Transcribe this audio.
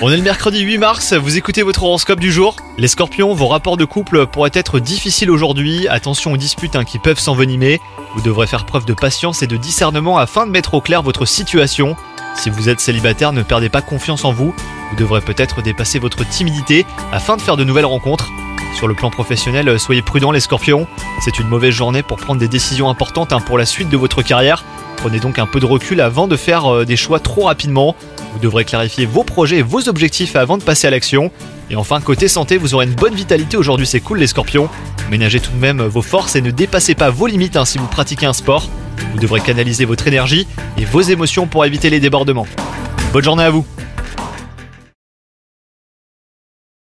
On est le mercredi 8 mars, vous écoutez votre horoscope du jour. Les scorpions, vos rapports de couple pourraient être difficiles aujourd'hui. Attention aux disputes hein, qui peuvent s'envenimer. Vous devrez faire preuve de patience et de discernement afin de mettre au clair votre situation. Si vous êtes célibataire, ne perdez pas confiance en vous. Vous devrez peut-être dépasser votre timidité afin de faire de nouvelles rencontres. Sur le plan professionnel, soyez prudents les scorpions. C'est une mauvaise journée pour prendre des décisions importantes hein, pour la suite de votre carrière. Prenez donc un peu de recul avant de faire euh, des choix trop rapidement. Vous devrez clarifier vos projets et vos objectifs avant de passer à l'action. Et enfin, côté santé, vous aurez une bonne vitalité aujourd'hui, c'est cool les scorpions. Ménagez tout de même vos forces et ne dépassez pas vos limites hein, si vous pratiquez un sport. Vous devrez canaliser votre énergie et vos émotions pour éviter les débordements. Bonne journée à vous